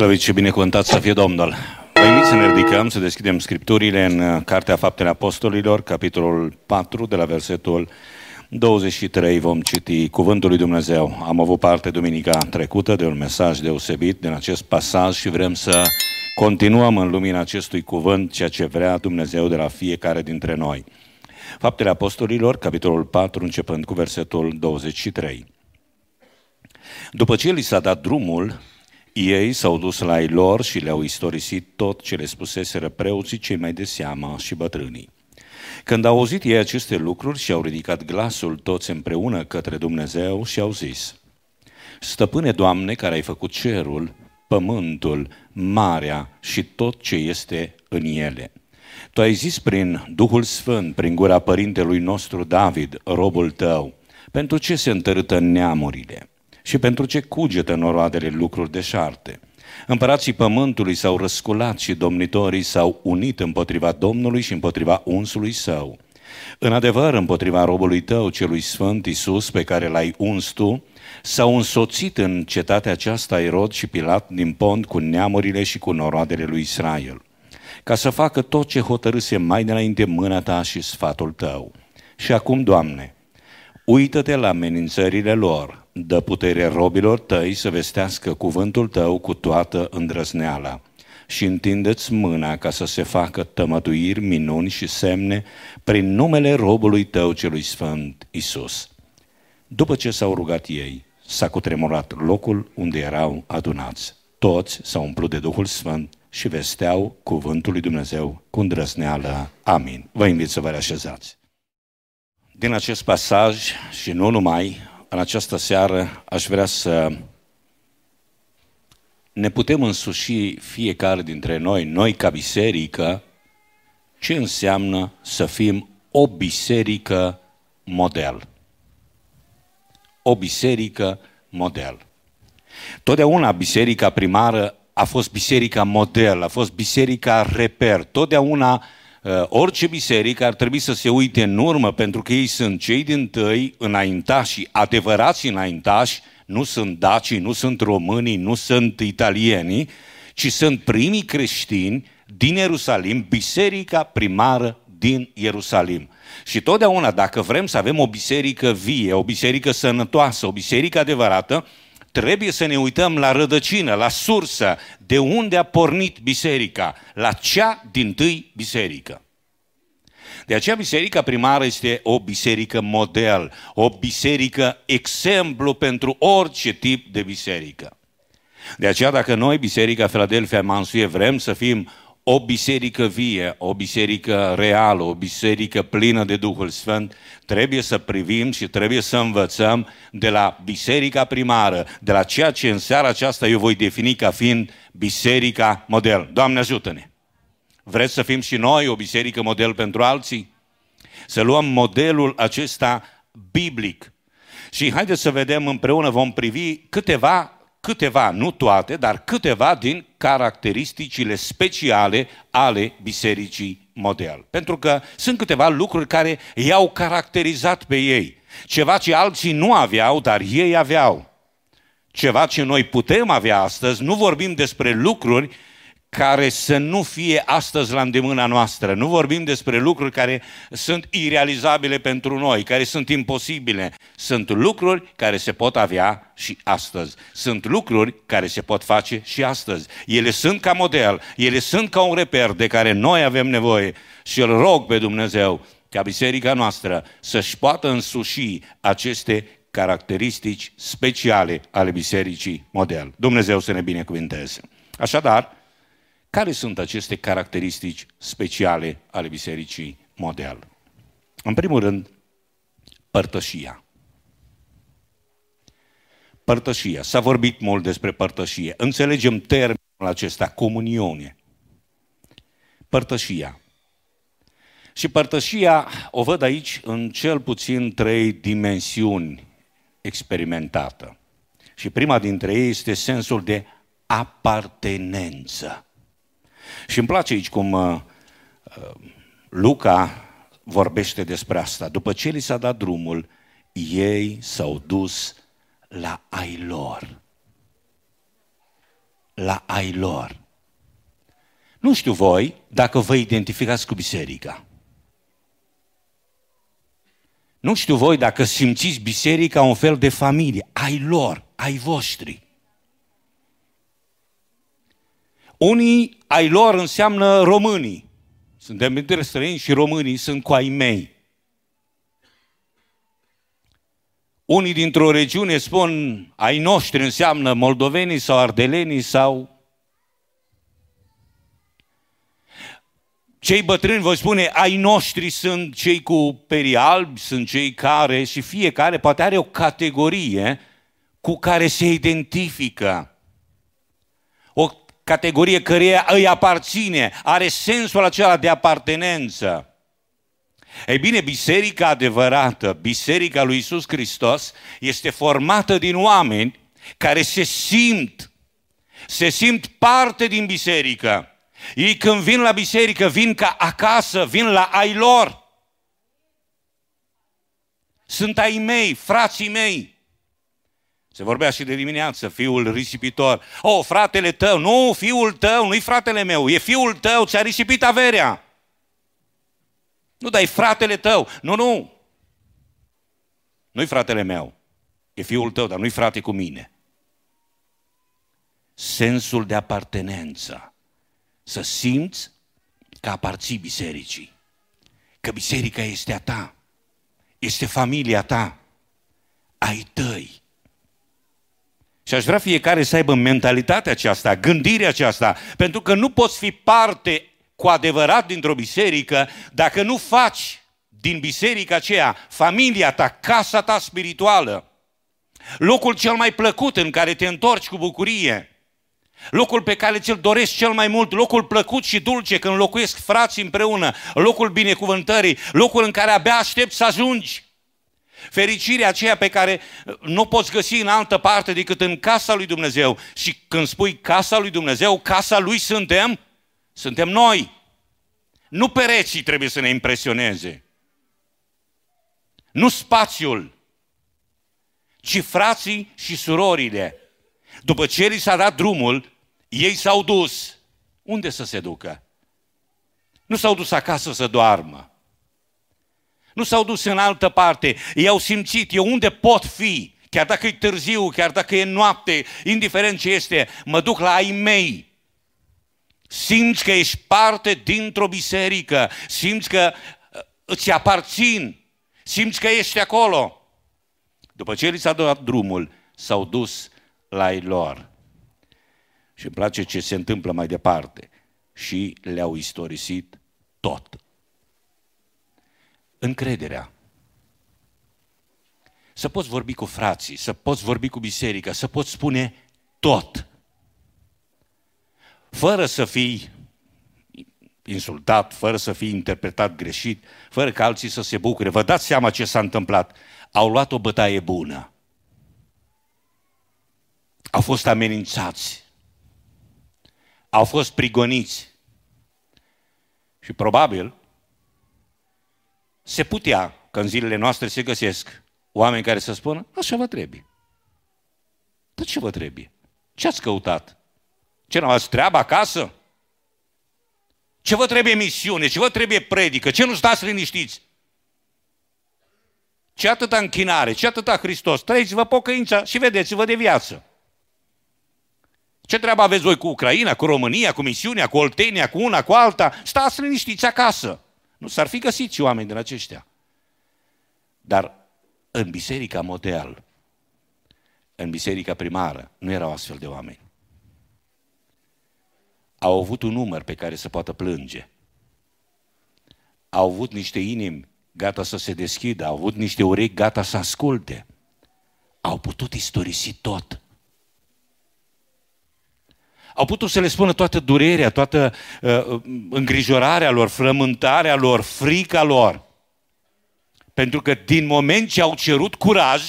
Slăvit și binecuvântat să fie Domnul! Vă invit să ne ridicăm, să deschidem Scripturile în uh, Cartea Faptele Apostolilor, capitolul 4, de la versetul 23 vom citi Cuvântul lui Dumnezeu. Am avut parte duminica trecută de un mesaj deosebit din acest pasaj și vrem să continuăm în lumina acestui cuvânt ceea ce vrea Dumnezeu de la fiecare dintre noi. Faptele Apostolilor, capitolul 4, începând cu versetul 23. După ce li s-a dat drumul, ei s-au dus la ei lor și le-au istorisit tot ce le spuseseră preoții cei mai de seamă și bătrânii. Când au auzit ei aceste lucruri și au ridicat glasul toți împreună către Dumnezeu și au zis, Stăpâne Doamne care ai făcut cerul, pământul, marea și tot ce este în ele. Tu ai zis prin Duhul Sfânt, prin gura părintelui nostru David, robul tău, pentru ce se întărâtă neamurile și pentru ce cugetă noroadele lucruri deșarte. Împărații pământului s-au răsculat și domnitorii s-au unit împotriva Domnului și împotriva unsului său. În adevăr, împotriva robului tău, celui sfânt Iisus, pe care l-ai uns tu, s-au însoțit în cetatea aceasta Erod și Pilat din pont cu neamurile și cu noroadele lui Israel, ca să facă tot ce hotărâse mai dinainte mâna ta și sfatul tău. Și acum, Doamne, uită-te la amenințările lor, dă putere robilor tăi să vestească cuvântul tău cu toată îndrăzneala și întindeți mâna ca să se facă tămăduiri, minuni și semne prin numele robului tău celui sfânt Isus. După ce s-au rugat ei, s-a cutremurat locul unde erau adunați. Toți s-au umplut de Duhul Sfânt și vesteau cuvântul lui Dumnezeu cu îndrăzneală. Amin. Vă invit să vă reașezați. Din acest pasaj și nu numai, în această seară aș vrea să ne putem însuși fiecare dintre noi, noi ca biserică, ce înseamnă să fim o biserică model. O biserică model. Totdeauna biserica primară a fost biserica model, a fost biserica reper. Totdeauna Uh, orice biserică ar trebui să se uite în urmă, pentru că ei sunt cei din tăi înaintași, adevărați înaintași, nu sunt dacii, nu sunt românii, nu sunt italienii, ci sunt primii creștini din Ierusalim, biserica primară din Ierusalim. Și totdeauna, dacă vrem să avem o biserică vie, o biserică sănătoasă, o biserică adevărată, trebuie să ne uităm la rădăcină, la sursă, de unde a pornit biserica, la cea din tâi biserică. De aceea biserica primară este o biserică model, o biserică exemplu pentru orice tip de biserică. De aceea dacă noi, Biserica Philadelphia Mansuie, vrem să fim o biserică vie, o biserică reală, o biserică plină de Duhul Sfânt, trebuie să privim și trebuie să învățăm de la biserica primară, de la ceea ce în seara aceasta eu voi defini ca fiind biserica model. Doamne ajută-ne! Vreți să fim și noi o biserică model pentru alții? Să luăm modelul acesta biblic. Și haideți să vedem împreună, vom privi câteva câteva, nu toate, dar câteva din caracteristicile speciale ale bisericii model. Pentru că sunt câteva lucruri care i-au caracterizat pe ei. Ceva ce alții nu aveau, dar ei aveau. Ceva ce noi putem avea astăzi, nu vorbim despre lucruri care să nu fie astăzi la îndemâna noastră. Nu vorbim despre lucruri care sunt irealizabile pentru noi, care sunt imposibile. Sunt lucruri care se pot avea și astăzi. Sunt lucruri care se pot face și astăzi. Ele sunt ca model, ele sunt ca un reper de care noi avem nevoie și îl rog pe Dumnezeu ca biserica noastră să-și poată însuși aceste caracteristici speciale ale bisericii model. Dumnezeu să ne binecuvinteze. Așadar, care sunt aceste caracteristici speciale ale bisericii model? În primul rând, părtășia. Părtășia. S-a vorbit mult despre părtășie. Înțelegem termenul acesta, comuniune. Părtășia. Și părtășia o văd aici în cel puțin trei dimensiuni experimentată. Și prima dintre ei este sensul de apartenență. Și îmi place aici cum uh, uh, Luca vorbește despre asta. După ce li s-a dat drumul, ei s-au dus la ai lor. la ai lor. Nu știu voi dacă vă identificați cu biserica. Nu știu voi dacă simțiți biserica un fel de familie, ai lor, ai voștri. Unii ai lor înseamnă românii. Suntem între străini și românii sunt cu ai mei. Unii dintr-o regiune spun ai noștri înseamnă moldovenii sau ardelenii sau Cei bătrâni voi spune, ai noștri sunt cei cu perii albi, sunt cei care, și fiecare poate are o categorie cu care se identifică. O categorie căreia îi aparține, are sensul acela de apartenență. Ei bine, biserica adevărată, biserica lui Isus Hristos, este formată din oameni care se simt, se simt parte din biserică. Ei când vin la biserică, vin ca acasă, vin la ai lor. Sunt ai mei, frații mei. Se vorbea și de dimineață, fiul risipitor. Oh, fratele tău, nu, fiul tău, nu-i fratele meu, e fiul tău, ți-a risipit averea. Nu, dai fratele tău. Nu, nu. Nu-i fratele meu. E fiul tău, dar nu-i frate cu mine. Sensul de apartenență. Să simți că aparții bisericii. Că biserica este a ta. Este familia ta. Ai tăi. Și aș vrea fiecare să aibă mentalitatea aceasta, gândirea aceasta, pentru că nu poți fi parte cu adevărat dintr-o biserică dacă nu faci din biserica aceea familia ta, casa ta spirituală, locul cel mai plăcut în care te întorci cu bucurie, locul pe care ți-l dorești cel mai mult, locul plăcut și dulce când locuiesc frații împreună, locul binecuvântării, locul în care abia aștepți să ajungi. Fericirea aceea pe care nu poți găsi în altă parte decât în casa lui Dumnezeu. Și când spui casa lui Dumnezeu, casa lui suntem, suntem noi. Nu pereții trebuie să ne impresioneze. Nu spațiul, ci frații și surorile. După ce li s-a dat drumul, ei s-au dus. Unde să se ducă? Nu s-au dus acasă să doarmă. Nu s-au dus în altă parte. Ei au simțit, eu unde pot fi, chiar dacă e târziu, chiar dacă e noapte, indiferent ce este, mă duc la ai mei simți că ești parte dintr-o biserică, simți că uh, îți aparțin, simți că ești acolo. După ce li s-a dat drumul, s-au dus la ei lor. Și îmi place ce se întâmplă mai departe. Și le-au istorisit tot. Încrederea. Să poți vorbi cu frații, să poți vorbi cu biserica, să poți spune tot fără să fii insultat, fără să fii interpretat greșit, fără ca alții să se bucure. Vă dați seama ce s-a întâmplat. Au luat o bătaie bună. Au fost amenințați. Au fost prigoniți. Și probabil se putea că în zilele noastre se găsesc oameni care să spună, așa vă trebuie. Dar ce vă trebuie? Ce ați căutat? Ce nu ați treabă acasă? Ce vă trebuie misiune? Ce vă trebuie predică? Ce nu stați liniștiți? Ce atâta închinare? Ce atâta Hristos? Trăiți-vă pocăința și vedeți-vă de viață. Ce treabă aveți voi cu Ucraina, cu România, cu misiunea, cu Oltenia, cu una, cu alta? Stați liniștiți acasă. Nu s-ar fi găsit și oameni din aceștia. Dar în biserica model, în biserica primară, nu erau astfel de oameni au avut un număr pe care să poată plânge. Au avut niște inimi gata să se deschidă, au avut niște urechi gata să asculte. Au putut istorisi tot. Au putut să le spună toată durerea, toată uh, îngrijorarea lor, frământarea lor, frica lor. Pentru că din moment ce au cerut curaj,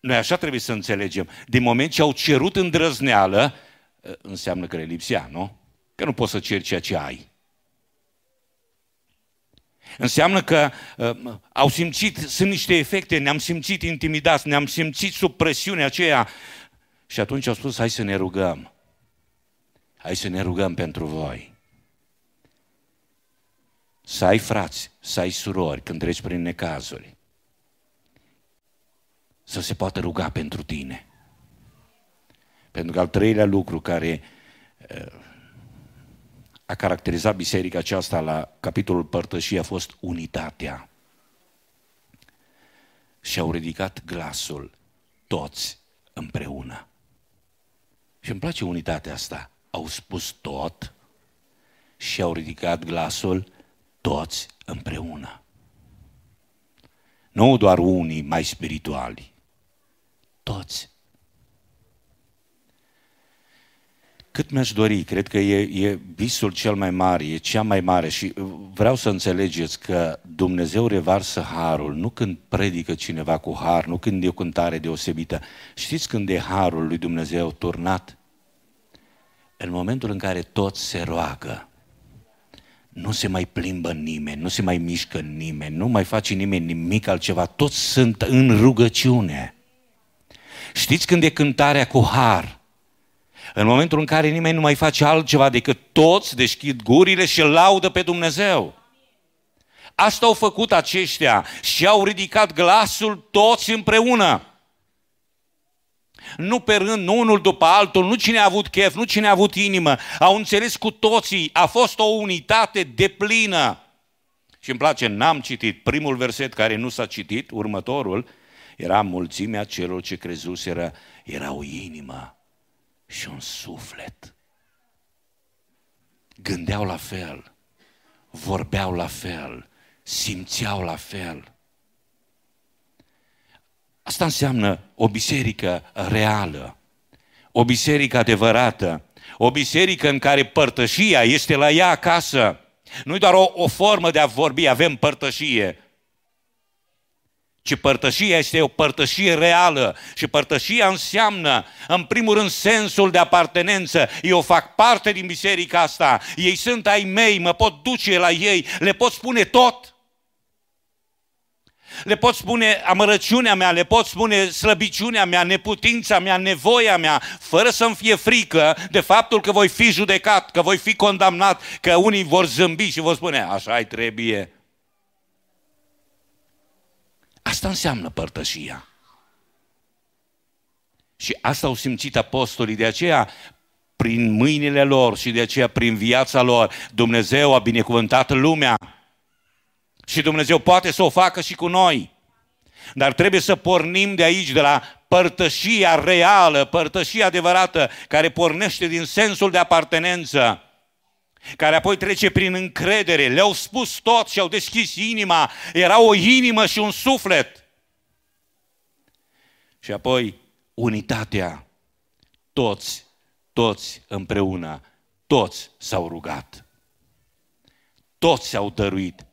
noi așa trebuie să înțelegem, din moment ce au cerut îndrăzneală, înseamnă că le lipsea, nu? Că nu poți să ceri ceea ce ai. Înseamnă că uh, au simțit, sunt niște efecte, ne-am simțit intimidați, ne-am simțit sub presiunea aceea Și atunci au spus, hai să ne rugăm. Hai să ne rugăm pentru voi. Să ai frați, să ai surori când treci prin necazuri. Să se poată ruga pentru tine. Pentru că al treilea lucru care uh, a caracterizat biserica aceasta la capitolul părtășii a fost unitatea. Și au ridicat glasul toți împreună. Și îmi place unitatea asta. Au spus tot și au ridicat glasul toți împreună. Nu doar unii mai spirituali, toți cât mi-aș dori, cred că e, e visul cel mai mare, e cea mai mare și vreau să înțelegeți că Dumnezeu revarsă harul, nu când predică cineva cu har, nu când e o cântare deosebită. Știți când e harul lui Dumnezeu turnat? În momentul în care tot se roagă, nu se mai plimbă nimeni, nu se mai mișcă nimeni, nu mai face nimeni nimic altceva, toți sunt în rugăciune. Știți când e cântarea cu har? În momentul în care nimeni nu mai face altceva decât toți deschid gurile și laudă pe Dumnezeu. Asta au făcut aceștia și au ridicat glasul toți împreună. Nu pe rând, nu unul după altul, nu cine a avut chef, nu cine a avut inimă. Au înțeles cu toții, a fost o unitate deplină. Și îmi place, n-am citit primul verset care nu s-a citit, următorul, era mulțimea celor ce crezuseră, era o inimă și un suflet. Gândeau la fel, vorbeau la fel, simțeau la fel. Asta înseamnă o biserică reală, o biserică adevărată, o biserică în care părtășia este la ea acasă. Nu doar o, o formă de a vorbi, avem părtășie, ci părtășia este o părtășie reală și părtășia înseamnă, în primul rând, sensul de apartenență. Eu fac parte din biserica asta, ei sunt ai mei, mă pot duce la ei, le pot spune tot. Le pot spune amărăciunea mea, le pot spune slăbiciunea mea, neputința mea, nevoia mea, fără să-mi fie frică de faptul că voi fi judecat, că voi fi condamnat, că unii vor zâmbi și vor spune, așa-i trebuie. Asta înseamnă părtășia. Și asta au simțit apostolii, de aceea prin mâinile lor și de aceea prin viața lor Dumnezeu a binecuvântat lumea. Și Dumnezeu poate să o facă și cu noi. Dar trebuie să pornim de aici, de la părtășia reală, părtășia adevărată, care pornește din sensul de apartenență care apoi trece prin încredere, le-au spus tot și au deschis inima, era o inimă și un suflet. Și apoi unitatea, toți, toți împreună, toți s-au rugat. Toți s-au dăruit.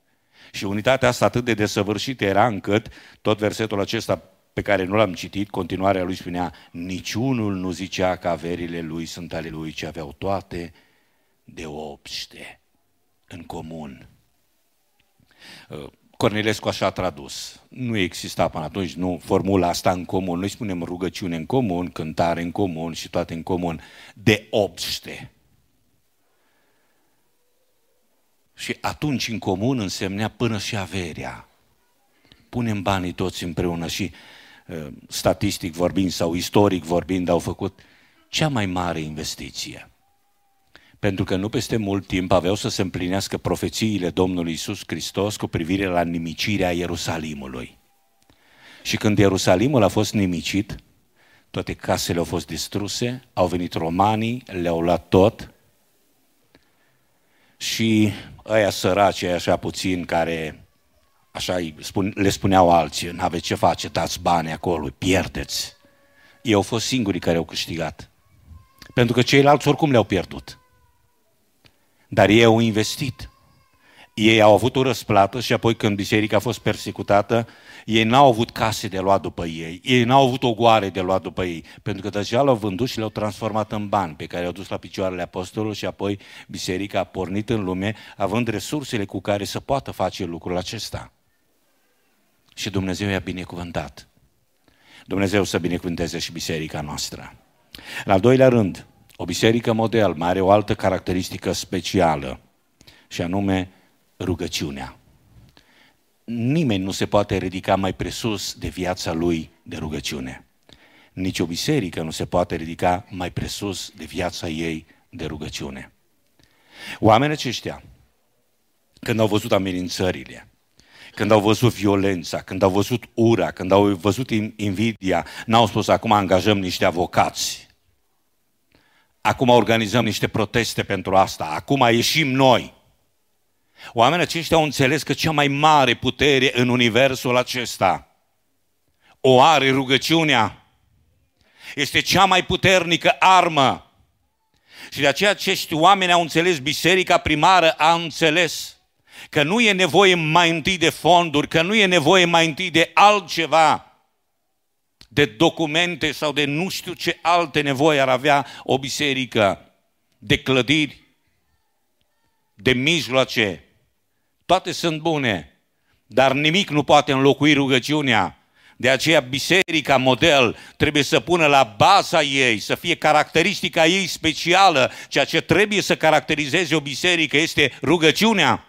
Și unitatea asta atât de desăvârșită era încât tot versetul acesta pe care nu l-am citit, continuarea lui spunea, niciunul nu zicea că averile lui sunt ale lui, ci aveau toate de obște în comun. Uh, Cornilescu așa a tradus. Nu exista până atunci nu formula asta în comun. Noi spunem rugăciune în comun, cântare în comun și toate în comun. De obște. Și atunci în comun însemnea până și averea. Punem banii toți împreună și uh, statistic vorbind sau istoric vorbind au făcut cea mai mare investiție pentru că nu peste mult timp aveau să se împlinească profețiile Domnului Isus Hristos cu privire la nimicirea Ierusalimului. Și când Ierusalimul a fost nimicit, toate casele au fost distruse, au venit romanii, le-au luat tot și ăia săraci, așa puțin, care așa le spuneau alții, nu aveți ce face, dați bani acolo, pierdeți. Ei au fost singurii care au câștigat. Pentru că ceilalți oricum le-au pierdut. Dar ei au investit. Ei au avut o răsplată și apoi când biserica a fost persecutată, ei n-au avut case de luat după ei, ei n-au avut ogoare de luat după ei, pentru că deja l-au vândut și le-au transformat în bani pe care i-au dus la picioarele apostolului și apoi biserica a pornit în lume, având resursele cu care să poată face lucrul acesta. Și Dumnezeu i-a binecuvântat. Dumnezeu să binecuvânteze și biserica noastră. În al doilea rând, o biserică model mai are o altă caracteristică specială, și anume rugăciunea. Nimeni nu se poate ridica mai presus de viața lui de rugăciune. Nici o biserică nu se poate ridica mai presus de viața ei de rugăciune. Oamenii aceștia, când au văzut amenințările, când au văzut violența, când au văzut ura, când au văzut invidia, n-au spus acum angajăm niște avocați. Acum organizăm niște proteste pentru asta. Acum ieșim noi. Oamenii aceștia au înțeles că cea mai mare putere în universul acesta o are rugăciunea. Este cea mai puternică armă. Și de aceea acești oameni au înțeles, biserica primară a înțeles că nu e nevoie mai întâi de fonduri, că nu e nevoie mai întâi de altceva, de documente sau de nu știu ce alte nevoi ar avea o biserică, de clădiri, de mijloace. Toate sunt bune, dar nimic nu poate înlocui rugăciunea. De aceea biserica model trebuie să pună la baza ei, să fie caracteristica ei specială. Ceea ce trebuie să caracterizeze o biserică este rugăciunea.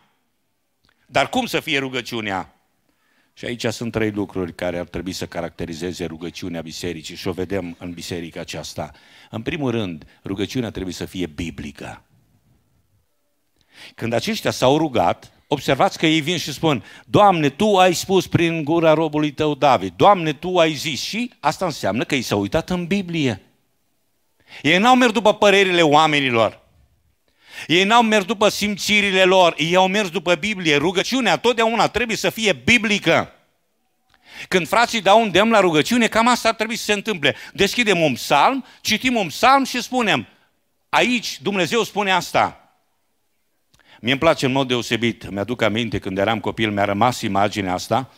Dar cum să fie rugăciunea? Și aici sunt trei lucruri care ar trebui să caracterizeze rugăciunea bisericii și o vedem în biserica aceasta. În primul rând, rugăciunea trebuie să fie biblică. Când aceștia s-au rugat, observați că ei vin și spun, Doamne, Tu ai spus prin gura robului Tău David, Doamne, Tu ai zis și asta înseamnă că ei s-au uitat în Biblie. Ei n-au mers după părerile oamenilor. Ei n-au mers după simțirile lor, ei au mers după Biblie. Rugăciunea totdeauna trebuie să fie biblică. Când frații dau un demn la rugăciune, cam asta ar trebui să se întâmple. Deschidem un psalm, citim un psalm și spunem, aici Dumnezeu spune asta. Mie îmi place în mod deosebit, mi-aduc aminte când eram copil, mi-a rămas imaginea asta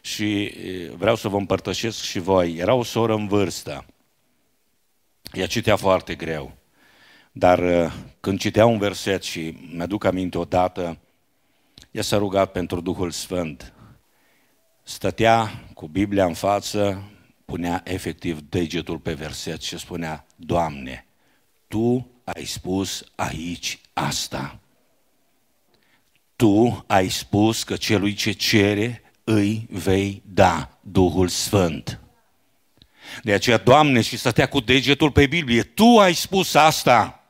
și vreau să vă împărtășesc și voi. Era o soră în vârstă. Ea citea foarte greu. Dar uh, când citea un verset și mi-aduc aminte odată, ea s-a rugat pentru Duhul Sfânt. Stătea cu Biblia în față, punea efectiv degetul pe verset și spunea, Doamne, Tu ai spus aici asta. Tu ai spus că celui ce cere îi vei da Duhul Sfânt. De aceea, Doamne, și stătea cu degetul pe Biblie, Tu ai spus asta.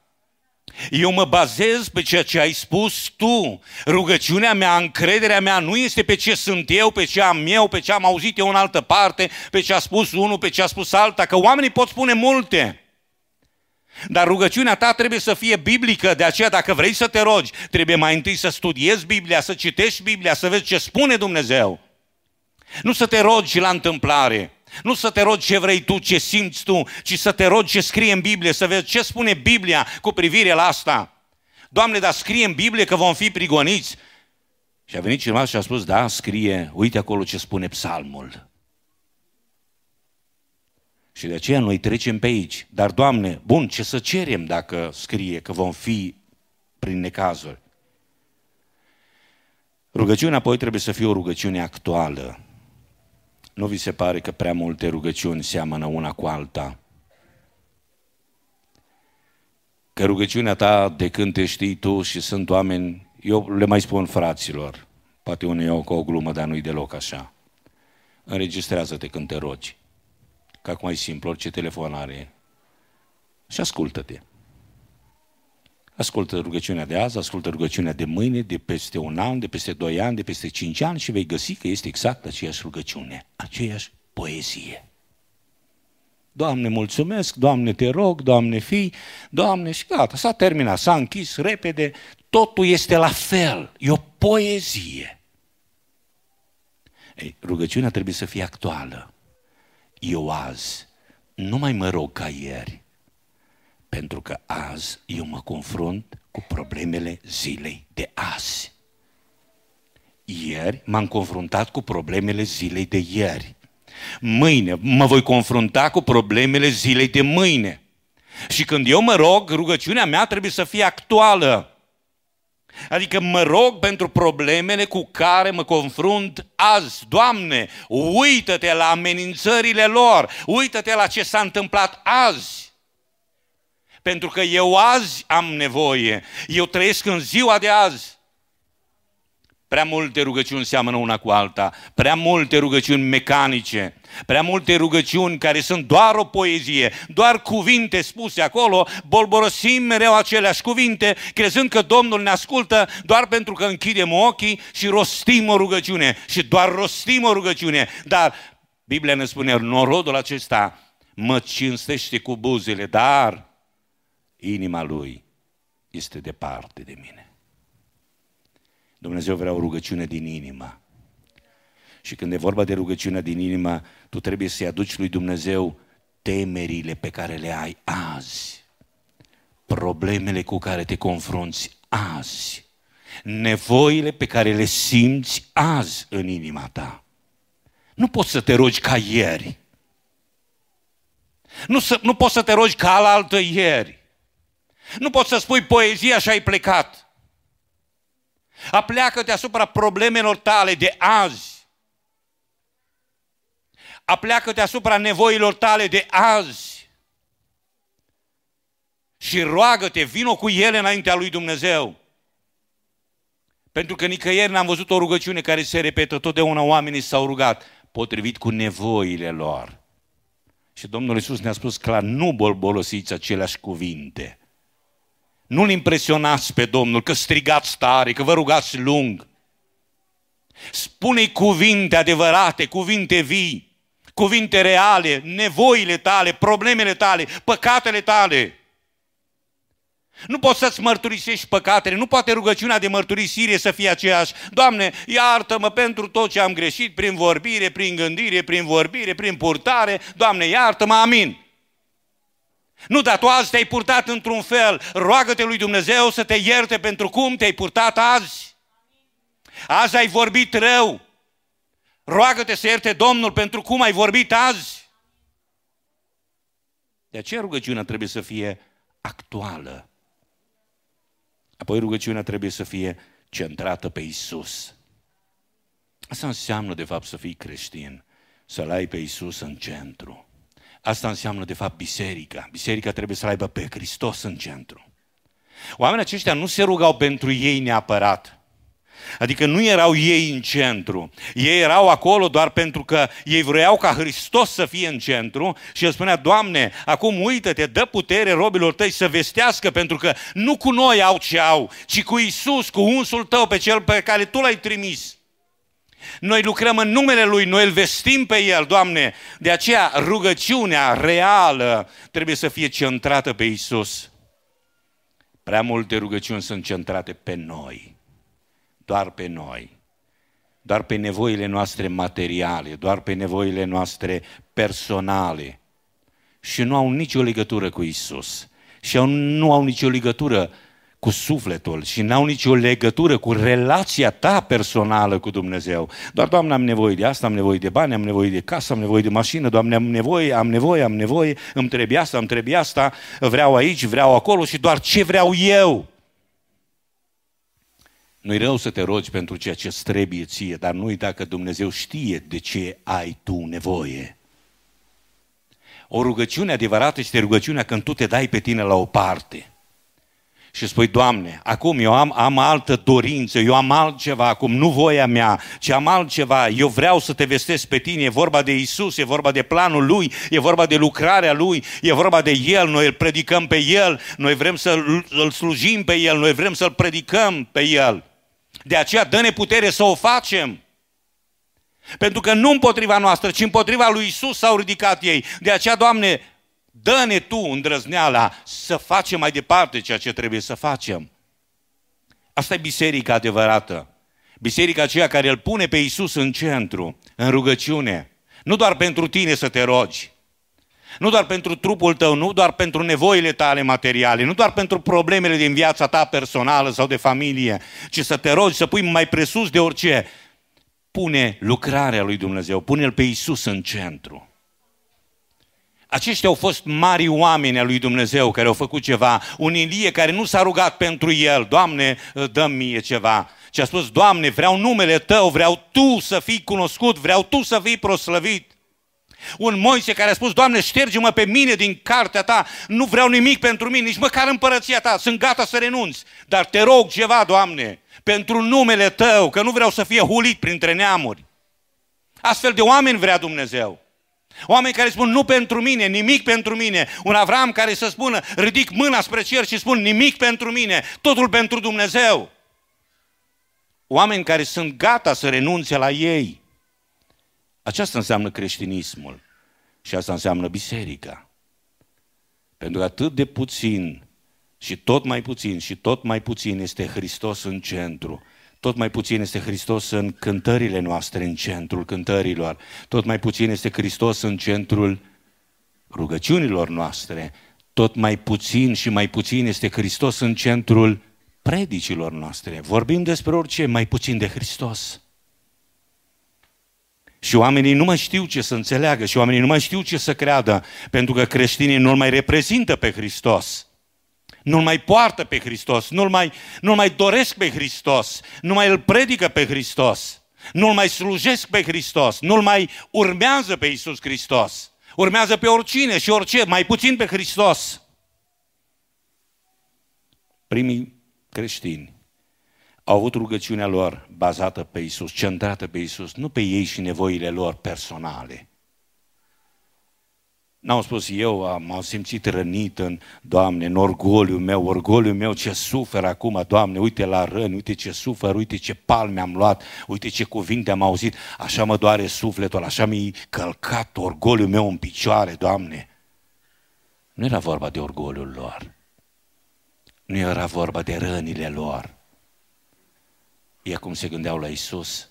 Eu mă bazez pe ceea ce ai spus tu. Rugăciunea mea, încrederea mea nu este pe ce sunt eu, pe ce am eu, pe ce am auzit eu în altă parte, pe ce a spus unul, pe ce a spus alta, că oamenii pot spune multe. Dar rugăciunea ta trebuie să fie biblică, de aceea dacă vrei să te rogi, trebuie mai întâi să studiezi Biblia, să citești Biblia, să vezi ce spune Dumnezeu. Nu să te rogi la întâmplare. Nu să te rogi ce vrei tu, ce simți tu, ci să te rogi ce scrie în Biblie, să vezi ce spune Biblia cu privire la asta. Doamne, dar scrie în Biblie că vom fi prigoniți. Și a venit cineva și a spus, da, scrie, uite acolo ce spune psalmul. Și de aceea noi trecem pe aici. Dar, Doamne, bun, ce să cerem dacă scrie că vom fi prin necazuri? Rugăciunea apoi trebuie să fie o rugăciune actuală. Nu vi se pare că prea multe rugăciuni seamănă una cu alta? Că rugăciunea ta de când te știi tu și sunt oameni, eu le mai spun fraților, poate unii au ca o glumă, dar nu-i deloc așa. Înregistrează-te când te rogi. Că acum e simplu, orice telefon are. Și ascultă-te. Ascultă rugăciunea de azi, ascultă rugăciunea de mâine, de peste un an, de peste doi ani, de peste cinci ani și vei găsi că este exact aceeași rugăciune, aceeași poezie. Doamne, mulțumesc, Doamne, te rog, Doamne, fii, Doamne, și gata, s-a terminat, s-a închis repede, totul este la fel, e o poezie. Ei, rugăciunea trebuie să fie actuală. Eu azi nu mai mă rog ca ieri, pentru că azi eu mă confrunt cu problemele zilei de azi. Ieri m-am confruntat cu problemele zilei de ieri. Mâine mă voi confrunta cu problemele zilei de mâine. Și când eu mă rog, rugăciunea mea trebuie să fie actuală. Adică mă rog pentru problemele cu care mă confrunt azi. Doamne, uită-te la amenințările lor, uită-te la ce s-a întâmplat azi. Pentru că eu azi am nevoie. Eu trăiesc în ziua de azi. Prea multe rugăciuni seamănă una cu alta, prea multe rugăciuni mecanice, prea multe rugăciuni care sunt doar o poezie, doar cuvinte spuse acolo, bolborosim mereu aceleași cuvinte, crezând că Domnul ne ascultă doar pentru că închidem ochii și rostim o rugăciune și doar rostim o rugăciune. Dar Biblia ne spune, norodul acesta mă cinstește cu buzele, dar inima lui este departe de mine. Dumnezeu vrea o rugăciune din inimă. Și când e vorba de rugăciune din inimă, tu trebuie să-i aduci lui Dumnezeu temerile pe care le ai azi, problemele cu care te confrunți azi, nevoile pe care le simți azi în inima ta. Nu poți să te rogi ca ieri. Nu, să, nu poți să te rogi ca alaltă ieri. Nu poți să spui poezia și ai plecat. Apleacă-te asupra problemelor tale de azi. Apleacă-te asupra nevoilor tale de azi. Și roagă-te, vină cu ele înaintea lui Dumnezeu. Pentru că nicăieri n-am văzut o rugăciune care se repetă, totdeauna oamenii s-au rugat potrivit cu nevoile lor. Și Domnul Iisus ne-a spus clar, nu bolbolosiți aceleași cuvinte. Nu-L impresionați pe Domnul că strigați tare, că vă rugați lung. Spune-i cuvinte adevărate, cuvinte vii, cuvinte reale, nevoile tale, problemele tale, păcatele tale. Nu poți să-ți mărturisești păcatele, nu poate rugăciunea de mărturisire să fie aceeași. Doamne, iartă-mă pentru tot ce am greșit prin vorbire, prin gândire, prin vorbire, prin purtare. Doamne, iartă-mă, amin. Nu, dar tu azi te-ai purtat într-un fel. Roagă-te lui Dumnezeu să te ierte pentru cum te-ai purtat azi. Azi ai vorbit rău. Roagă-te să ierte Domnul pentru cum ai vorbit azi. De aceea rugăciunea trebuie să fie actuală. Apoi rugăciunea trebuie să fie centrată pe Isus. Asta înseamnă, de fapt, să fii creștin, să-L ai pe Isus în centru. Asta înseamnă, de fapt, biserica. Biserica trebuie să aibă pe Hristos în centru. Oamenii aceștia nu se rugau pentru ei neapărat. Adică nu erau ei în centru. Ei erau acolo doar pentru că ei vreau ca Hristos să fie în centru și el spunea, Doamne, acum uită-te, dă putere robilor tăi să vestească pentru că nu cu noi au ce au, ci cu Isus, cu unsul tău pe cel pe care tu l-ai trimis. Noi lucrăm în numele Lui, noi îl vestim pe El, Doamne. De aceea rugăciunea reală trebuie să fie centrată pe Isus. Prea multe rugăciuni sunt centrate pe noi, doar pe noi, doar pe nevoile noastre materiale, doar pe nevoile noastre personale și nu au nicio legătură cu Isus. Și nu au nicio legătură cu sufletul și n-au nicio legătură cu relația ta personală cu Dumnezeu. Doar, Doamne, am nevoie de asta, am nevoie de bani, am nevoie de casă, am nevoie de mașină, Doamne, am nevoie, am nevoie, am nevoie, îmi trebuie asta, îmi trebuie asta, vreau aici, vreau acolo și doar ce vreau eu. Nu-i rău să te rogi pentru ceea ce îți trebuie ție, dar nu uita că Dumnezeu știe de ce ai tu nevoie. O rugăciune adevărată este rugăciunea când tu te dai pe tine la o parte – și spui, Doamne, acum eu am, am altă dorință, eu am altceva acum, nu voia mea, ci am altceva, eu vreau să te vestesc pe tine, e vorba de Isus, e vorba de planul Lui, e vorba de lucrarea Lui, e vorba de El, noi îl predicăm pe El, noi vrem să îl slujim pe El, noi vrem să-L predicăm pe El. De aceea dă-ne putere să o facem. Pentru că nu împotriva noastră, ci împotriva lui Isus s-au ridicat ei. De aceea, Doamne, Dă-ne Tu îndrăzneala să facem mai departe ceea ce trebuie să facem. Asta e biserica adevărată. Biserica aceea care îl pune pe Isus în centru, în rugăciune. Nu doar pentru tine să te rogi, nu doar pentru trupul tău, nu doar pentru nevoile tale materiale, nu doar pentru problemele din viața ta personală sau de familie, ci să te rogi, să pui mai presus de orice. Pune lucrarea lui Dumnezeu, pune-L pe Isus în centru. Aceștia au fost mari oameni al lui Dumnezeu care au făcut ceva. Un Ilie care nu s-a rugat pentru el, Doamne, dă mie ceva. Și a spus, Doamne, vreau numele Tău, vreau Tu să fii cunoscut, vreau Tu să fii proslăvit. Un Moise care a spus, Doamne, șterge-mă pe mine din cartea ta, nu vreau nimic pentru mine, nici măcar împărăția ta, sunt gata să renunț. Dar te rog ceva, Doamne, pentru numele Tău, că nu vreau să fie hulit printre neamuri. Astfel de oameni vrea Dumnezeu. Oameni care spun nu pentru mine, nimic pentru mine. Un Avram care să spună, ridic mâna spre cer și spun nimic pentru mine, totul pentru Dumnezeu. Oameni care sunt gata să renunțe la ei. Aceasta înseamnă creștinismul și asta înseamnă biserica. Pentru că atât de puțin și tot mai puțin și tot mai puțin este Hristos în centru. Tot mai puțin este Hristos în cântările noastre, în centrul cântărilor. Tot mai puțin este Hristos în centrul rugăciunilor noastre. Tot mai puțin și mai puțin este Hristos în centrul predicilor noastre. Vorbim despre orice, mai puțin de Hristos. Și oamenii nu mai știu ce să înțeleagă și oamenii nu mai știu ce să creadă, pentru că creștinii nu mai reprezintă pe Hristos. Nu-L mai poartă pe Hristos, nu-L mai, nu mai doresc pe Hristos, nu mai îl predică pe Hristos, nu-L mai slujesc pe Hristos, nu-L mai urmează pe Isus Hristos. Urmează pe oricine și orice, mai puțin pe Hristos. Primii creștini au avut rugăciunea lor bazată pe Isus, centrată pe Isus, nu pe ei și nevoile lor personale. N-au spus eu, am, am simțit rănit în, Doamne, în orgoliul meu, orgoliul meu ce suferă acum, Doamne, uite la răni, uite ce sufer, uite ce palme am luat, uite ce cuvinte am auzit, așa mă doare sufletul, așa mi-a călcat orgoliul meu în picioare, Doamne. Nu era vorba de orgoliul lor. Nu era vorba de rănile lor. Ei acum se gândeau la Isus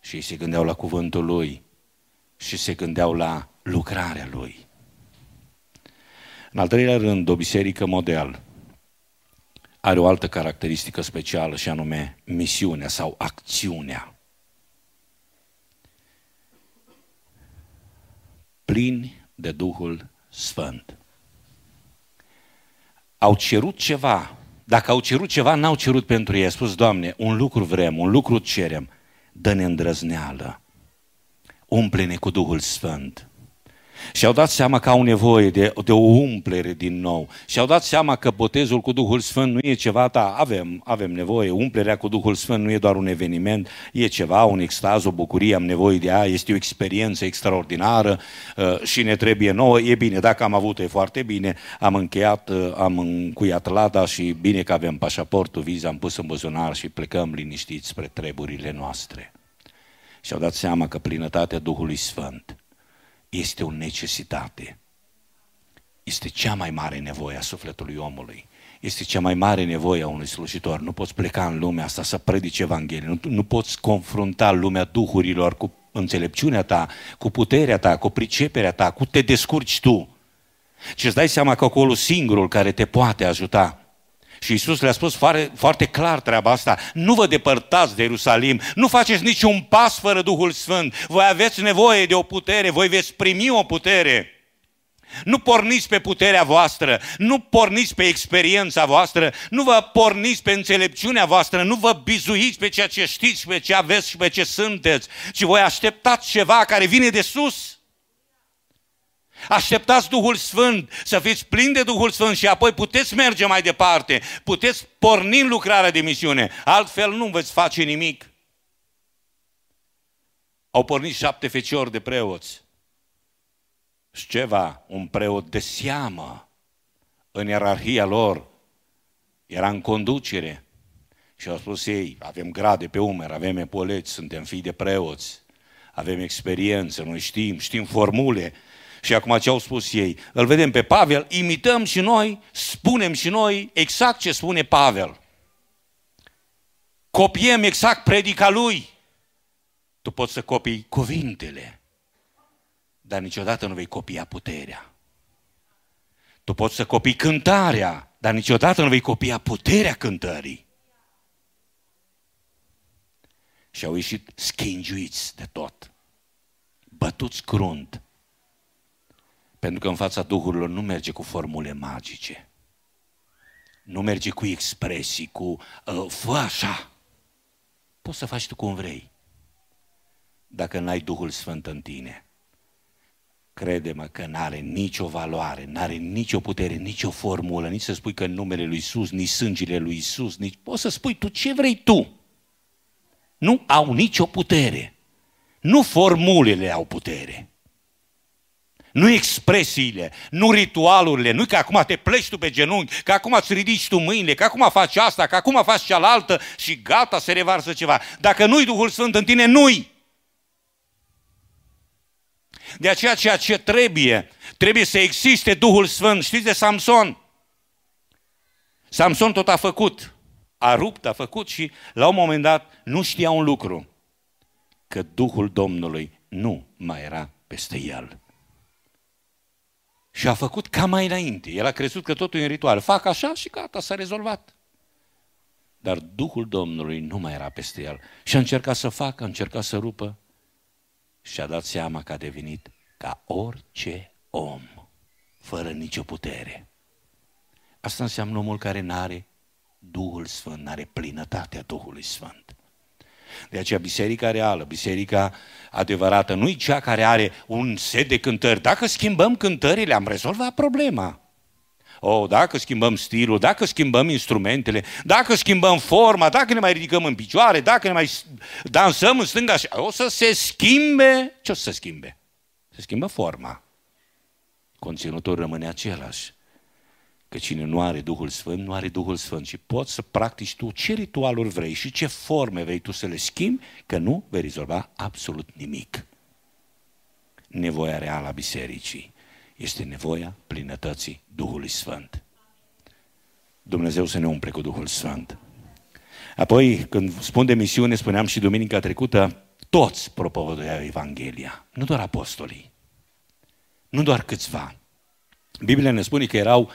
și se gândeau la cuvântul Lui și se gândeau la lucrarea Lui. În al treilea rând, o biserică model are o altă caracteristică specială și anume misiunea sau acțiunea. Plini de Duhul Sfânt. Au cerut ceva. Dacă au cerut ceva, n-au cerut pentru ei. A spus, Doamne, un lucru vrem, un lucru cerem. Dă-ne îndrăzneală. Umple-ne cu Duhul Sfânt. Și au dat seama că au nevoie de, de o umplere din nou. Și au dat seama că botezul cu Duhul Sfânt nu e ceva, da, avem, avem nevoie. Umplerea cu Duhul Sfânt nu e doar un eveniment, e ceva, un extaz, o bucurie, am nevoie de ea, este o experiență extraordinară uh, și ne trebuie nouă. E bine, dacă am avut, e foarte bine. Am încheiat, uh, am încuiat lada și bine că avem pașaportul, viza, am pus în buzunar și plecăm liniștiți spre treburile noastre. Și au dat seama că plinătatea Duhului Sfânt este o necesitate. Este cea mai mare nevoie a sufletului omului. Este cea mai mare nevoie a unui slujitor. Nu poți pleca în lumea asta să predici Evanghelie. Nu, nu poți confrunta lumea duhurilor cu înțelepciunea ta, cu puterea ta, cu priceperea ta, cu te descurci tu. Și îți dai seama că acolo singurul care te poate ajuta și Isus le-a spus foarte, foarte clar treaba asta. Nu vă depărtați de Ierusalim, nu faceți niciun pas fără Duhul Sfânt. Voi aveți nevoie de o putere, voi veți primi o putere. Nu porniți pe puterea voastră, nu porniți pe experiența voastră, nu vă porniți pe înțelepciunea voastră, nu vă bizuiți pe ceea ce știți, pe ce aveți și pe ce sunteți, ci voi așteptați ceva care vine de sus. Așteptați Duhul Sfânt, să fiți plini de Duhul Sfânt și apoi puteți merge mai departe, puteți porni în lucrarea de misiune, altfel nu veți face nimic. Au pornit șapte feciori de preoți. Și ceva, un preot de seamă în ierarhia lor, era în conducere. Și au spus ei, avem grade pe umeri, avem epoleți, suntem fii de preoți, avem experiență, noi știm, știm formule, și acum ce au spus ei? Îl vedem pe Pavel, imităm și noi, spunem și noi exact ce spune Pavel. Copiem exact predica lui. Tu poți să copii cuvintele, dar niciodată nu vei copia puterea. Tu poți să copii cântarea, dar niciodată nu vei copia puterea cântării. Și au ieșit schingiuiți de tot, bătuți crunt, pentru că în fața duhurilor nu merge cu formule magice. Nu merge cu expresii, cu uh, fă așa. Poți să faci tu cum vrei. Dacă n-ai Duhul Sfânt în tine. crede-mă că nu are nicio valoare, nu are nicio putere, nicio formulă, nici să spui că în numele lui Isus, nici sângele lui Isus, nici poți să spui tu ce vrei tu. Nu au nicio putere. Nu formulele au putere. Nu expresiile, nu ritualurile, nu că acum te pleci tu pe genunchi, că acum îți ridici tu mâinile, că acum faci asta, că acum faci cealaltă și gata, se revarsă ceva. Dacă nu-i Duhul Sfânt în tine, nu-i. De aceea ceea ce trebuie, trebuie să existe Duhul Sfânt. Știți de Samson? Samson tot a făcut, a rupt, a făcut și la un moment dat nu știa un lucru, că Duhul Domnului nu mai era peste el. Și a făcut ca mai înainte. El a crezut că totul e în ritual. Fac așa și gata, s-a rezolvat. Dar Duhul Domnului nu mai era peste el. Și a încercat să facă, a încercat să rupă. Și a dat seama că a devenit ca orice om, fără nicio putere. Asta înseamnă omul care nu are Duhul Sfânt, nu are plinătatea Duhului Sfânt. De aceea biserica reală, biserica adevărată, nu e cea care are un set de cântări. Dacă schimbăm cântările, am rezolvat problema. O, dacă schimbăm stilul, dacă schimbăm instrumentele, dacă schimbăm forma, dacă ne mai ridicăm în picioare, dacă ne mai dansăm în stânga, o să se schimbe. Ce o să se schimbe? Se schimbă forma. Conținutul rămâne același. Că cine nu are Duhul Sfânt, nu are Duhul Sfânt și poți să practici tu ce ritualuri vrei și ce forme vrei tu să le schimbi, că nu vei rezolva absolut nimic. Nevoia reală a bisericii este nevoia plinătății Duhului Sfânt. Dumnezeu să ne umple cu Duhul Sfânt. Apoi, când spun de misiune, spuneam și duminica trecută, toți propovăduiau Evanghelia, nu doar apostolii, nu doar câțiva. Biblia ne spune că erau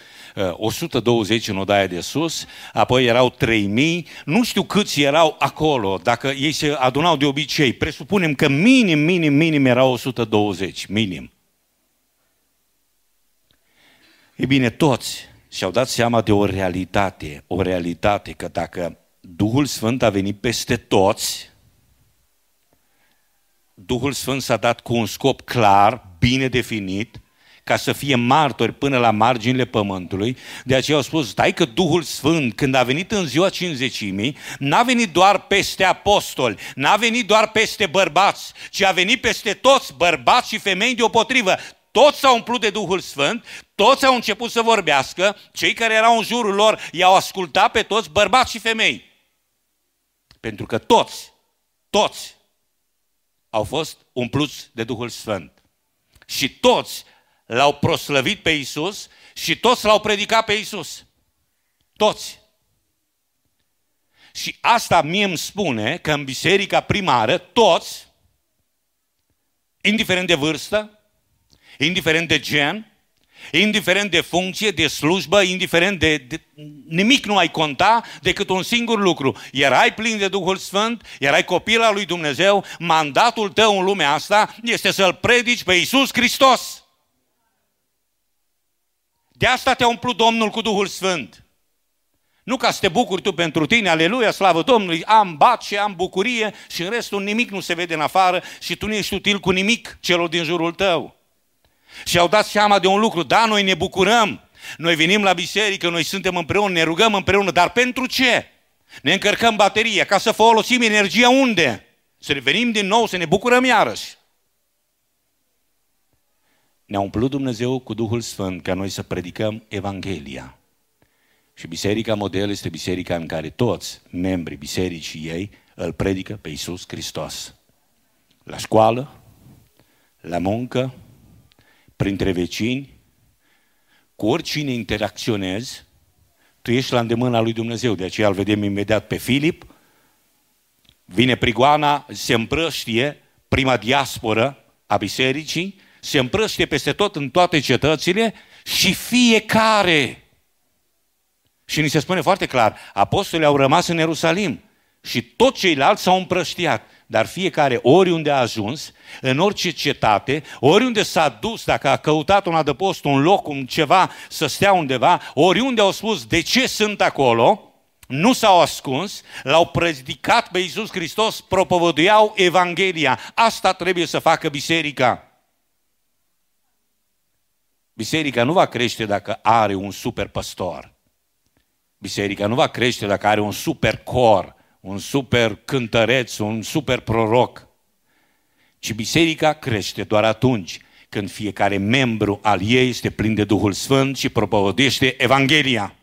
120 uh, în odaia de sus, apoi erau 3000, nu știu câți erau acolo, dacă ei se adunau de obicei, presupunem că minim, minim, minim erau 120, minim. E bine, toți și-au dat seama de o realitate, o realitate că dacă Duhul Sfânt a venit peste toți, Duhul Sfânt s-a dat cu un scop clar, bine definit, ca să fie martori până la marginile pământului. De aceea au spus, stai că Duhul Sfânt, când a venit în ziua cinzecimii, n-a venit doar peste apostoli, n-a venit doar peste bărbați, ci a venit peste toți bărbați și femei deopotrivă. Toți s-au umplut de Duhul Sfânt, toți au început să vorbească, cei care erau în jurul lor i-au ascultat pe toți, bărbați și femei. Pentru că toți, toți au fost umpluți de Duhul Sfânt. Și toți l-au proslăvit pe Isus și toți l-au predicat pe Isus. Toți. Și asta mie îmi spune că în biserica primară toți, indiferent de vârstă, indiferent de gen, indiferent de funcție, de slujbă, indiferent de, de nimic nu ai conta decât un singur lucru. Erai plin de Duhul Sfânt, erai copil al lui Dumnezeu, mandatul tău în lumea asta este să-L predici pe Iisus Hristos. De asta te-a umplut Domnul cu Duhul Sfânt. Nu ca să te bucuri tu pentru tine, aleluia, slavă Domnului, am și am bucurie și în restul nimic nu se vede în afară și tu nu ești util cu nimic celor din jurul tău. Și au dat seama de un lucru, da, noi ne bucurăm, noi venim la biserică, noi suntem împreună, ne rugăm împreună, dar pentru ce? Ne încărcăm bateria, ca să folosim energia unde? Să revenim din nou, să ne bucurăm iarăși. Ne-a umplut Dumnezeu cu Duhul Sfânt ca noi să predicăm Evanghelia. Și biserica model este biserica în care toți membrii bisericii ei îl predică pe Iisus Hristos. La școală, la muncă, printre vecini, cu oricine interacționezi, tu ești la îndemâna lui Dumnezeu. De aceea îl vedem imediat pe Filip, vine prigoana, se împrăștie, prima diasporă a bisericii, se împrăștie peste tot în toate cetățile și fiecare. Și ni se spune foarte clar, apostolii au rămas în Ierusalim și toți ceilalți s-au împrăștiat. Dar fiecare, oriunde a ajuns, în orice cetate, oriunde s-a dus, dacă a căutat un adăpost, un loc, un ceva, să stea undeva, oriunde au spus de ce sunt acolo, nu s-au ascuns, l-au predicat pe Iisus Hristos, propovăduiau Evanghelia. Asta trebuie să facă biserica. Biserica nu va crește dacă are un super păstor. Biserica nu va crește dacă are un super cor, un super cântăreț, un super proroc. Ci biserica crește doar atunci când fiecare membru al ei este plin de Duhul Sfânt și propovădește Evanghelia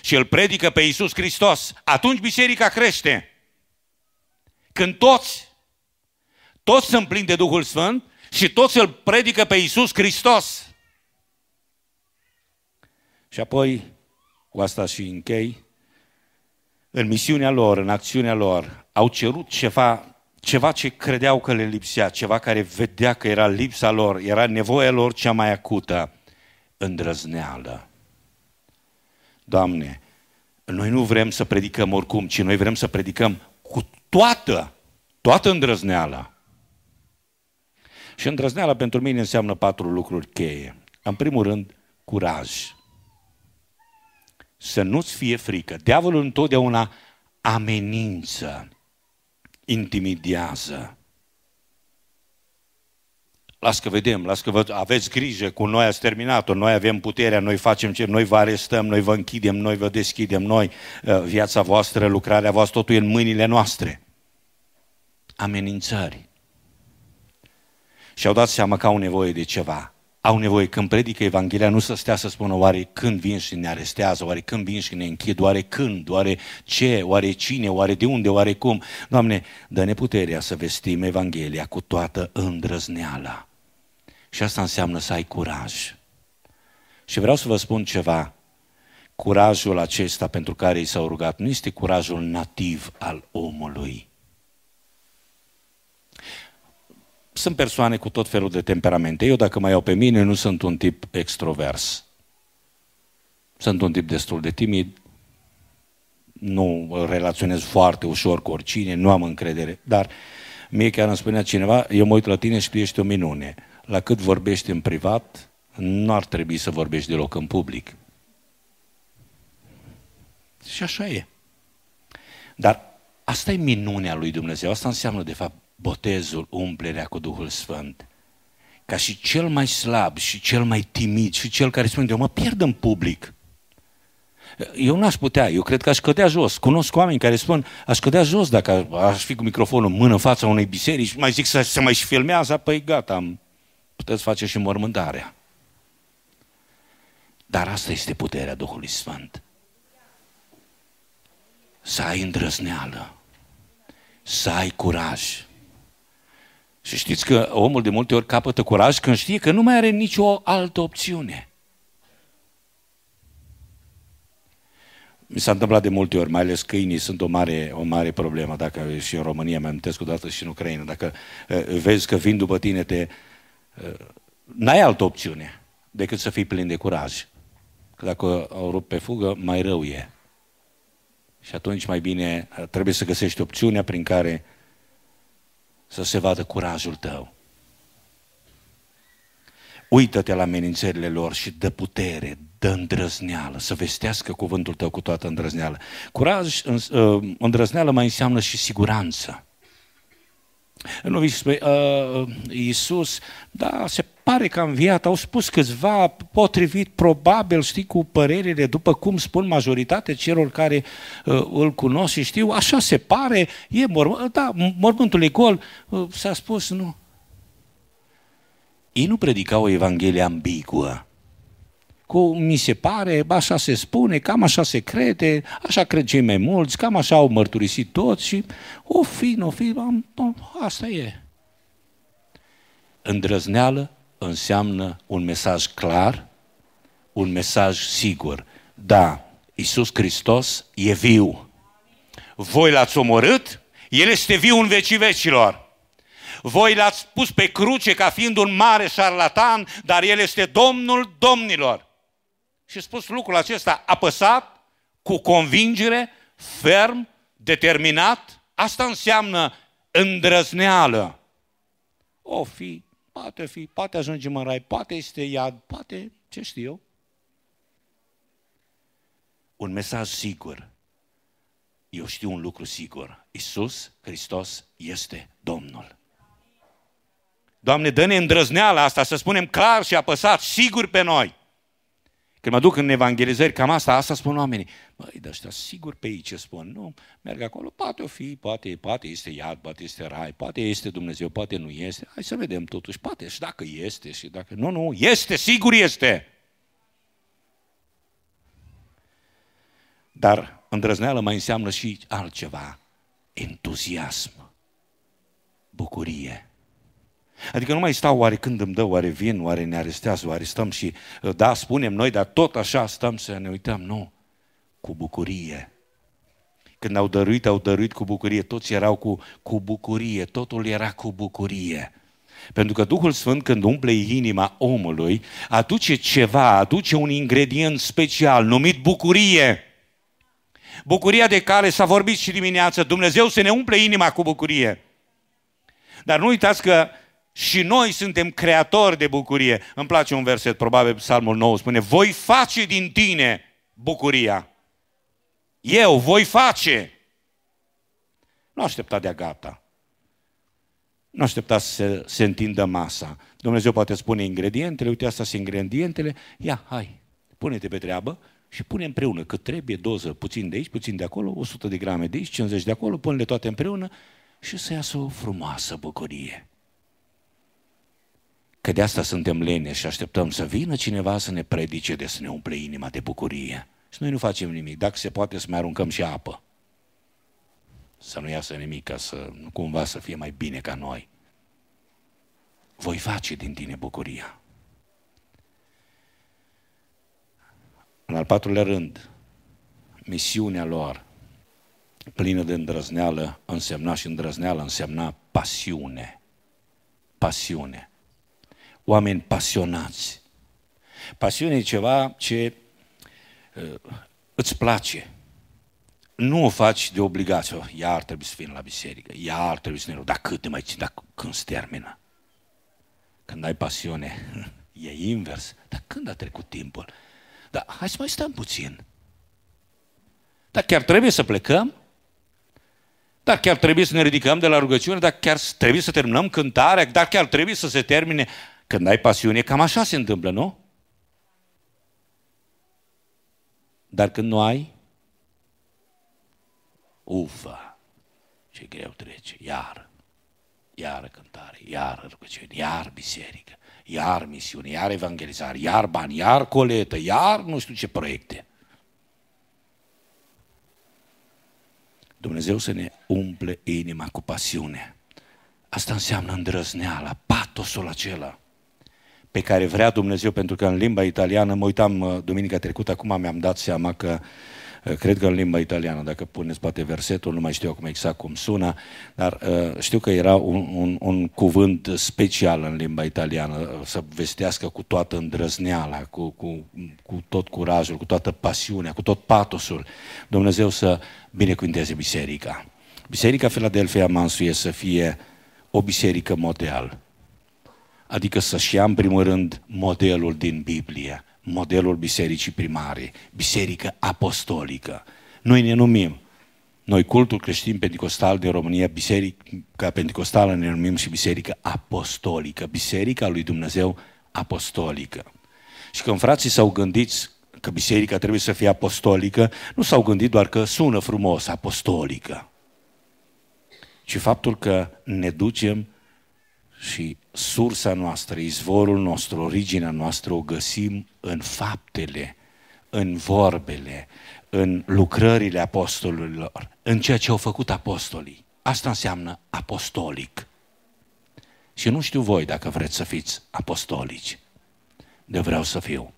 și îl predică pe Iisus Hristos. Atunci biserica crește. Când toți, toți sunt plini de Duhul Sfânt și toți îl predică pe Iisus Hristos. Și apoi, cu asta și închei, în misiunea lor, în acțiunea lor, au cerut ceva ceva ce credeau că le lipsea, ceva care vedea că era lipsa lor, era nevoia lor cea mai acută, îndrăzneală. Doamne, noi nu vrem să predicăm oricum, ci noi vrem să predicăm cu toată, toată îndrăzneala. Și îndrăzneala pentru mine înseamnă patru lucruri cheie. În primul rând, curaj. Să nu-ți fie frică. Diavolul întotdeauna amenință intimidează. Las că vedem, las că vă, aveți grijă, cu noi ați terminat-o, noi avem puterea, noi facem ce, noi vă arestăm, noi vă închidem, noi vă deschidem, noi, uh, viața voastră, lucrarea voastră, totul e în mâinile noastre. Amenințări. Și au dat seama că au nevoie de ceva au nevoie când predică Evanghelia nu să stea să spună oare când vin și ne arestează, oare când vin și ne închid, oare când, oare ce, oare cine, oare de unde, oare cum. Doamne, dă-ne puterea să vestim Evanghelia cu toată îndrăzneala. Și asta înseamnă să ai curaj. Și vreau să vă spun ceva. Curajul acesta pentru care i s-au rugat nu este curajul nativ al omului sunt persoane cu tot felul de temperamente. Eu, dacă mă iau pe mine, nu sunt un tip extrovers. Sunt un tip destul de timid, nu relaționez foarte ușor cu oricine, nu am încredere, dar mie chiar îmi spunea cineva, eu mă uit la tine și tu ești o minune. La cât vorbești în privat, nu ar trebui să vorbești deloc în public. Și așa e. Dar asta e minunea lui Dumnezeu. Asta înseamnă, de fapt, botezul, umplerea cu Duhul Sfânt. Ca și cel mai slab și cel mai timid și cel care spune, eu mă pierd în public. Eu n-aș putea, eu cred că aș cădea jos. Cunosc oameni care spun, aș cădea jos dacă aș fi cu microfonul în mână în fața unei biserici, mai zic să se mai și filmează, păi gata, am, puteți face și mormântarea. Dar asta este puterea Duhului Sfânt. Să ai îndrăzneală, să ai curaj, și știți că omul de multe ori capătă curaj când știe că nu mai are nicio altă opțiune. Mi s-a întâmplat de multe ori, mai ales câinii sunt o mare, o mare problemă, dacă și în România, mi-am o dată și în Ucraina, dacă uh, vezi că vin după tine, te, uh, n-ai altă opțiune decât să fii plin de curaj. Că dacă au rupt pe fugă, mai rău e. Și atunci mai bine uh, trebuie să găsești opțiunea prin care să se vadă curajul tău. Uită-te la amenințările lor și dă putere, dă îndrăzneală, să vestească cuvântul tău cu toată îndrăzneală. Curaj, ă, îndrăzneală mai înseamnă și siguranță. Nu vii spui, uh, Iisus, da, se pare că a înviat, au spus câțiva, potrivit, probabil, știi, cu părerile, după cum spun majoritatea celor care uh, îl cunosc și știu, așa se pare, e mormânt, da, mormântul e gol, uh, s-a spus, nu. Ei nu predicau o Evanghelie ambiguă cu mi se pare, așa se spune, cam așa se crede, așa cred cei mai mulți, cam așa au mărturisit toți și o fi, o fi, asta e. Îndrăzneală înseamnă un mesaj clar, un mesaj sigur. Da, Iisus Hristos e viu. Voi l-ați omorât, El este viu în vecii vecilor. Voi l-ați pus pe cruce ca fiind un mare șarlatan, dar El este Domnul domnilor. Și spus lucrul acesta apăsat, cu convingere, ferm, determinat. Asta înseamnă îndrăzneală. O fi, poate fi, poate ajungem în rai, poate este iad, poate, ce știu eu. Un mesaj sigur. Eu știu un lucru sigur. Isus Hristos este Domnul. Doamne, dă-ne îndrăzneala asta să spunem clar și apăsat, sigur pe noi. Când mă duc în evangelizări, cam asta, asta spun oamenii. Băi, de ăștia sigur pe ei ce spun. Nu, merg acolo, poate o fi, poate, poate este iad, poate este rai, poate este Dumnezeu, poate nu este. Hai să vedem totuși, poate și dacă este și dacă... Nu, nu, este, sigur este. Dar îndrăzneală mai înseamnă și altceva. Entuziasm. Bucurie. Adică nu mai stau oare când îmi dă, oare vin, oare ne arestează, oare stăm și, da, spunem noi, dar tot așa stăm să ne uităm. Nu, cu bucurie. Când au dăruit, au dăruit cu bucurie. Toți erau cu, cu bucurie, totul era cu bucurie. Pentru că Duhul Sfânt, când umple inima omului, aduce ceva, aduce un ingredient special numit bucurie. Bucuria de care s-a vorbit și dimineață, Dumnezeu să ne umple inima cu bucurie. Dar nu uitați că și noi suntem creatori de bucurie. Îmi place un verset, probabil Psalmul 9 spune, voi face din tine bucuria. Eu voi face. Nu aștepta de gata. Nu aștepta să se, se întindă masa. Dumnezeu poate spune ingredientele, uite, asta sunt ingredientele, ia, hai, pune-te pe treabă și pune împreună cât trebuie, doză, puțin de aici, puțin de acolo, 100 de grame de aici, 50 de acolo, pune-le toate împreună și să iasă o frumoasă bucurie. Că de asta suntem lene și așteptăm să vină cineva să ne predice de să ne umple inima de bucurie. Și noi nu facem nimic. Dacă se poate să mai aruncăm și apă. Să nu iasă nimic ca să nu cumva să fie mai bine ca noi. Voi face din tine bucuria. În al patrulea rând, misiunea lor plină de îndrăzneală însemna și îndrăzneală însemna pasiune. Pasiune oameni pasionați. Pasiune e ceva ce uh, îți place. Nu o faci de obligație. Oh, iar trebuie să fim la biserică, iar trebuie să ne rog. Dar cât de mai țin, dar când se termină? Când ai pasiune, e invers. Dar când a trecut timpul? Dar hai să mai stăm puțin. Dar chiar trebuie să plecăm? Dar chiar trebuie să ne ridicăm de la rugăciune? Dar chiar trebuie să terminăm cântarea? Dar chiar trebuie să se termine când ai pasiune, cam așa se întâmplă, nu? Dar când nu ai, ufa, ce greu trece, iar, iar cântare, iar rugăciune, iar biserică, iar misiune, iar evangelizare, iar bani, iar coletă, iar nu știu ce proiecte. Dumnezeu să ne umple inima cu pasiune. Asta înseamnă îndrăzneala, patosul acela pe care vrea Dumnezeu, pentru că în limba italiană, mă uitam uh, duminica trecută, acum mi-am dat seama că uh, cred că în limba italiană, dacă puneți poate versetul, nu mai știu acum exact cum sună, dar uh, știu că era un, un, un cuvânt special în limba italiană, să vestească cu toată îndrăzneala, cu, cu, cu tot curajul, cu toată pasiunea, cu tot patosul, Dumnezeu să binecuvinteze biserica. Biserica Philadelphia Mansuie să fie o biserică model, Adică să-și ia în primul rând modelul din Biblie, modelul bisericii primare, biserică apostolică. Noi ne numim, noi cultul creștin pentecostal din România, biserica pentecostală ne numim și biserică apostolică, biserica lui Dumnezeu apostolică. Și când frații s-au gândit că biserica trebuie să fie apostolică, nu s-au gândit doar că sună frumos, apostolică, ci faptul că ne ducem și sursa noastră, izvorul nostru, originea noastră o găsim în faptele, în vorbele, în lucrările apostolilor, în ceea ce au făcut apostolii. Asta înseamnă apostolic. Și nu știu voi dacă vreți să fiți apostolici. De vreau să fiu.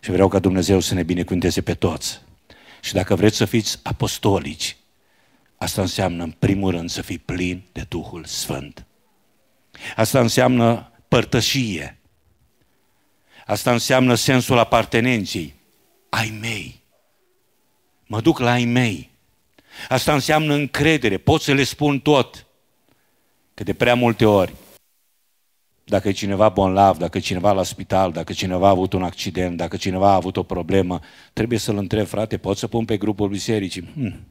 Și vreau ca Dumnezeu să ne binecuvânteze pe toți. Și dacă vreți să fiți apostolici, asta înseamnă în primul rând să fii plin de Duhul Sfânt. Asta înseamnă părtășie. Asta înseamnă sensul apartenenței. Ai mei. Mă duc la ai mei. Asta înseamnă încredere. Pot să le spun tot. Că de prea multe ori, dacă e cineva bonlav, dacă e cineva la spital, dacă cineva a avut un accident, dacă cineva a avut o problemă, trebuie să-l întreb, frate, pot să pun pe grupul bisericii? Hmm.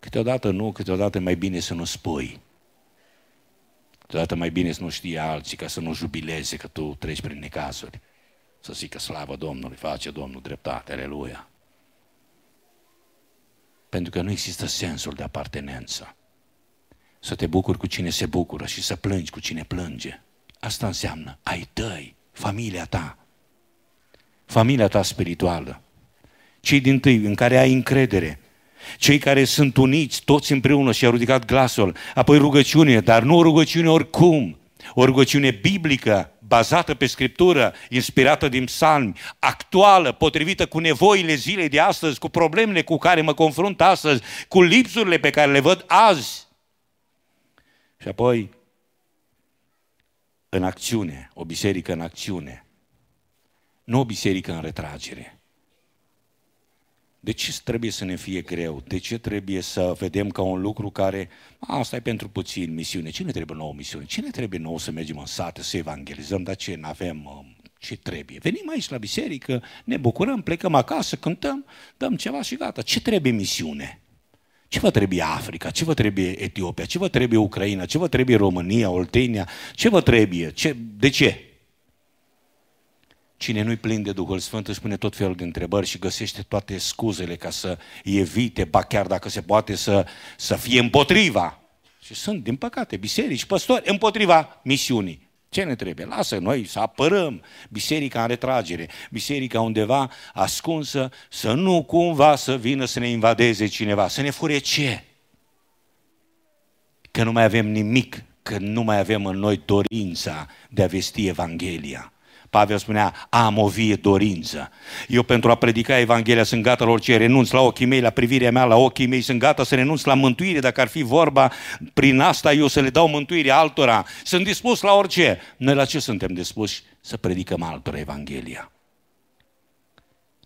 Câteodată nu, câteodată mai bine să nu spui Câteodată mai bine să nu știe alții ca să nu jubileze că tu treci prin necazuri. Să zică slavă Domnului, face Domnul dreptate, aleluia. Pentru că nu există sensul de apartenență. Să te bucuri cu cine se bucură și să plângi cu cine plânge. Asta înseamnă ai tăi, familia ta. Familia ta spirituală. Cei din tâi în care ai încredere. Cei care sunt uniți toți împreună și au ridicat glasul. Apoi rugăciune, dar nu o rugăciune oricum. O rugăciune biblică, bazată pe Scriptură, inspirată din psalmi, actuală, potrivită cu nevoile zilei de astăzi, cu problemele cu care mă confrunt astăzi, cu lipsurile pe care le văd azi. Și apoi, în acțiune, o biserică în acțiune, nu o biserică în retragere. De ce trebuie să ne fie greu? De ce trebuie să vedem ca un lucru care, asta e pentru puțin misiune, cine trebuie nouă misiune? Cine trebuie nouă să mergem în sate, să evangelizăm, dar ce, nu avem um, ce trebuie? Venim aici la biserică, ne bucurăm, plecăm acasă, cântăm, dăm ceva și gata. Ce trebuie misiune? Ce vă trebuie Africa? Ce vă trebuie Etiopia? Ce vă trebuie Ucraina? Ce vă trebuie România, Oltenia? Ce vă trebuie? Ce, de ce? Cine nu-i plin de Duhul Sfânt își pune tot felul de întrebări și găsește toate scuzele ca să evite, ba chiar dacă se poate, să, să fie împotriva. Și sunt, din păcate, biserici, păstori împotriva misiunii. Ce ne trebuie? Lasă noi să apărăm biserica în retragere, biserica undeva ascunsă, să nu cumva să vină să ne invadeze cineva, să ne fure ce? Că nu mai avem nimic, că nu mai avem în noi dorința de a vesti Evanghelia. Pavel spunea, am o vie dorință. Eu pentru a predica Evanghelia sunt gata la orice, renunț la ochii mei, la privirea mea, la ochii mei, sunt gata să renunț la mântuire, dacă ar fi vorba, prin asta eu să le dau mântuire altora. Sunt dispus la orice. Noi la ce suntem dispuși? Să predicăm altora Evanghelia.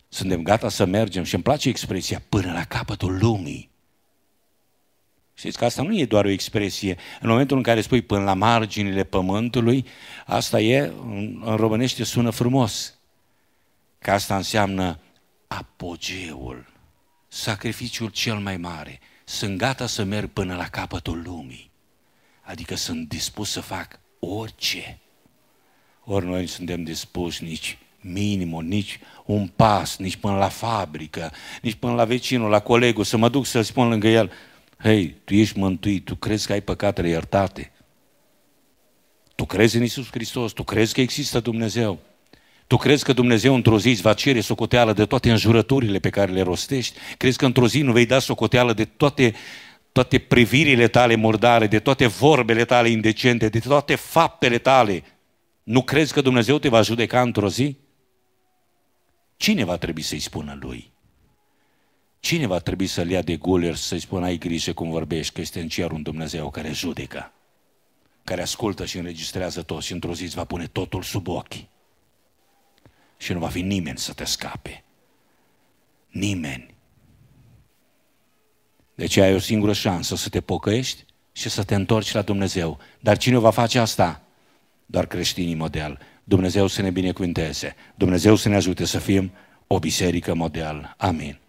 Suntem gata să mergem și îmi place expresia până la capătul lumii. Știți că asta nu e doar o expresie. În momentul în care spui până la marginile pământului, asta e, în românește sună frumos. Că asta înseamnă apogeul, sacrificiul cel mai mare. Sunt gata să merg până la capătul lumii. Adică sunt dispus să fac orice. Ori noi nu suntem dispuși nici minimul, nici un pas, nici până la fabrică, nici până la vecinul, la colegul, să mă duc să-l spun lângă el, Hei, tu ești mântuit, tu crezi că ai păcatele iertate. Tu crezi în Isus Hristos, tu crezi că există Dumnezeu. Tu crezi că Dumnezeu într-o zi îți va cere socoteală de toate înjurăturile pe care le rostești? Crezi că într-o zi nu vei da socoteală de toate, toate privirile tale murdare, de toate vorbele tale indecente, de toate faptele tale? Nu crezi că Dumnezeu te va judeca într-o zi? Cine va trebui să-i spună lui? Cine va trebui să-l ia de guler să-i spună ai grijă cum vorbești, că este în cer un Dumnezeu care judecă, care ascultă și înregistrează tot și într-o zi îți va pune totul sub ochi. Și nu va fi nimeni să te scape. Nimeni. Deci ai o singură șansă să te pocăiești și să te întorci la Dumnezeu. Dar cine va face asta? Doar creștinii model. Dumnezeu să ne binecuvinteze. Dumnezeu să ne ajute să fim o biserică model. Amin.